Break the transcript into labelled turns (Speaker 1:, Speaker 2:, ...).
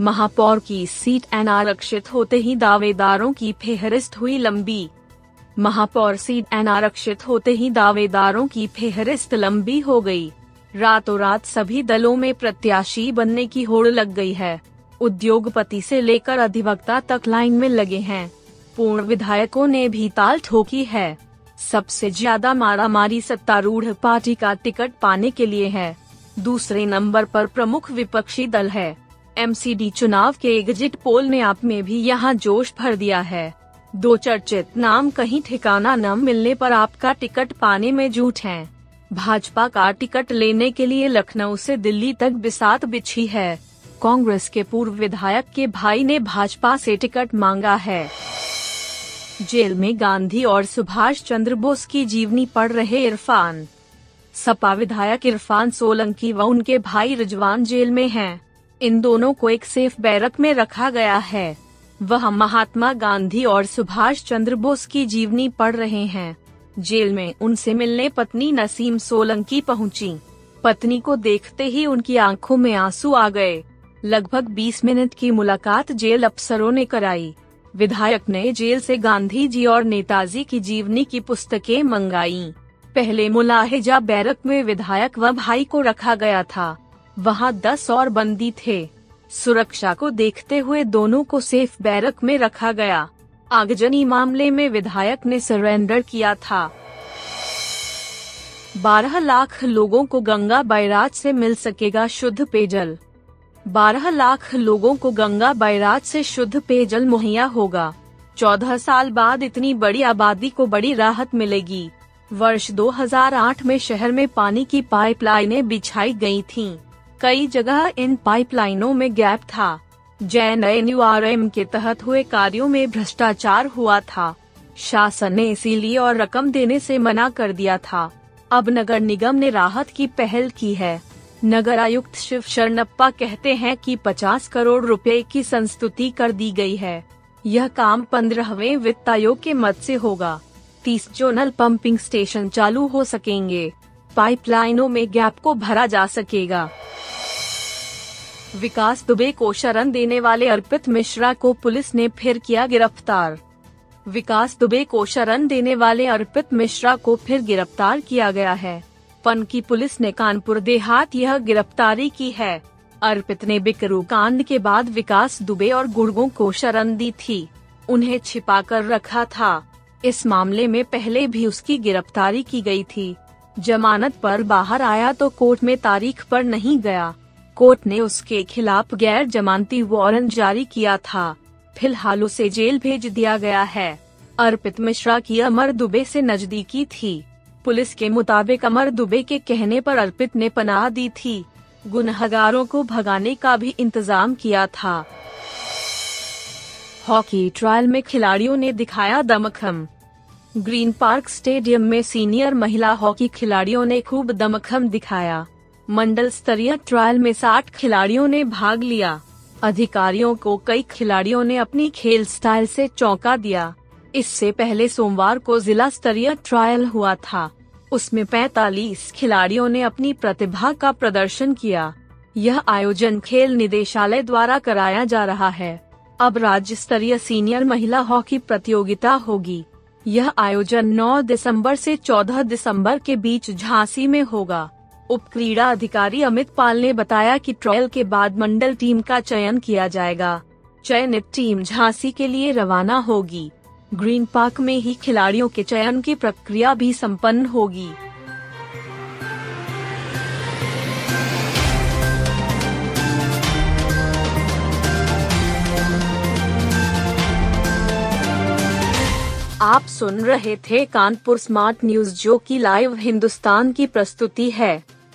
Speaker 1: महापौर की सीट अनारक्षित होते ही दावेदारों की फेहरिस्त हुई लंबी। महापौर सीट अनारक्षित होते ही दावेदारों की फेहरिस्त लंबी हो गई। रातों रात सभी दलों में प्रत्याशी बनने की होड़ लग गई है। उद्योगपति से लेकर अधिवक्ता तक लाइन में लगे हैं। पूर्ण विधायकों ने भी ताल ठोकी है। सबसे ज़्यादा मारामारी सत्तारूढ़ पार्टी का टिकट पाने के लिए है। दूसरे नंबर पर प्रमुख विपक्षी दल है। एमसीडी चुनाव के एग्जिट पोल ने आप में भी यहाँ जोश भर दिया है दो चर्चित नाम कहीं ठिकाना न मिलने पर आपका टिकट पाने में जूट हैं। भाजपा का टिकट लेने के लिए लखनऊ से दिल्ली तक बिसात बिछी है कांग्रेस के पूर्व विधायक के भाई ने भाजपा से टिकट मांगा है जेल में गांधी और सुभाष चंद्र बोस की जीवनी पढ़ रहे इरफान सपा विधायक इरफान सोलंकी व उनके भाई रिजवान जेल में हैं। इन दोनों को एक सेफ़ बैरक में रखा गया है। वह महात्मा गांधी और सुभाष चंद्र बोस की जीवनी पढ़ रहे हैं। जेल में उनसे मिलने पत्नी नसीम सोलंकी पहुँची। पत्नी को देखते ही उनकी आँखों में आँसू आ गए। लगभग 20 मिनट की मुलाकात जेल अफसरों ने कराई। विधायक ने जेल से गांधी जी और नेताजी की जीवनी की पुस्तकें मंगाई। पहले मुलाहिजा बैरक में विधायक व भाई को रखा गया था। वहाँ दस और बंदी थे। सुरक्षा को देखते हुए दोनों को सेफ़ बैरक में रखा गया। आगजनी मामले में विधायक ने सरेंडर किया था। बारह लाख लोगों को गंगा बैराज से मिल सकेगा शुद्ध पेयजल। बारह लाख लोगों को गंगा बैराज से शुद्ध पेयजल मुहैया होगा। चौदह साल बाद इतनी बड़ी आबादी को बड़ी राहत मिलेगी। वर्ष 2008 में शहर में पानी की पाइपलाइनें बिछाई गई थीं। कई जगह इन पाइपलाइनों में गैप था। जैन एन के तहत हुए कार्यों में भ्रष्टाचार हुआ था। शासन ने इसीलिए और रकम देने से मना कर दिया था। अब नगर निगम ने राहत की पहल की है। नगर आयुक्त शिव शरणप्पा कहते हैं कि 50 करोड़ रुपए की संस्तुति कर दी गई है। यह काम पंद्रहवें वित्त आयोग के मत से होगा। तीस जोनल पंपिंग स्टेशन चालू हो सकेंगे। पाइपलाइनों में गैप को भरा जा सकेगा। विकास दुबे को शरण देने वाले अर्पित मिश्रा को पुलिस ने फिर किया गिरफ़्तार। विकास दुबे को शरण देने वाले अर्पित मिश्रा को फिर गिरफ़्तार किया गया है। पन की पुलिस ने कानपुर देहात यह गिरफ्तारी की है। अर्पित ने बिकरू कांड के बाद विकास दुबे और गुर्गों को शरण दी थी। उन्हें छिपा कर रखा था। इस मामले में पहले भी उसकी गिरफ्तारी की गई थी। जमानत पर बाहर आया तो कोर्ट में तारीख पर नहीं गया। कोर्ट ने उसके खिलाफ गैर जमानती वारंट जारी किया था। फ़िलहाल उसे जेल भेज दिया गया है। अर्पित मिश्रा की अमर दुबे से नजदीकी थी। पुलिस के मुताबिक अमर दुबे के कहने पर अर्पित ने पनाह दी थी। गुनहगारों को भगाने का भी इंतज़ाम किया था। हॉकी ट्रायल में खिलाड़ियों ने दिखाया दमखम। ग्रीन पार्क स्टेडियम में सीनियर महिला हॉकी खिलाड़ियों ने खूब दमखम दिखाया। मंडल स्तरीय ट्रायल में 60 खिलाड़ियों ने भाग लिया। अधिकारियों को कई खिलाड़ियों ने अपनी खेल स्टाइल से चौंका दिया। इससे पहले सोमवार को जिला स्तरीय ट्रायल हुआ था। उसमें 45 खिलाड़ियों ने अपनी प्रतिभा का प्रदर्शन किया। यह आयोजन खेल निदेशालय द्वारा कराया जा रहा है। अब राज्य स्तरीय सीनियर महिला हॉकी प्रतियोगिता होगी। यह आयोजन 9 दिसंबर से 14 दिसंबर के बीच झांसी में होगा। उप क्रीड़ा अधिकारी अमित पाल ने बताया कि ट्रायल के बाद मंडल टीम का चयन किया जाएगा। चयनित टीम झांसी के लिए रवाना होगी। ग्रीन पार्क में ही खिलाड़ियों के चयन की प्रक्रिया भी संपन्न होगी। आप सुन रहे थे कानपुर स्मार्ट न्यूज़ जो की लाइव हिंदुस्तान की प्रस्तुति है।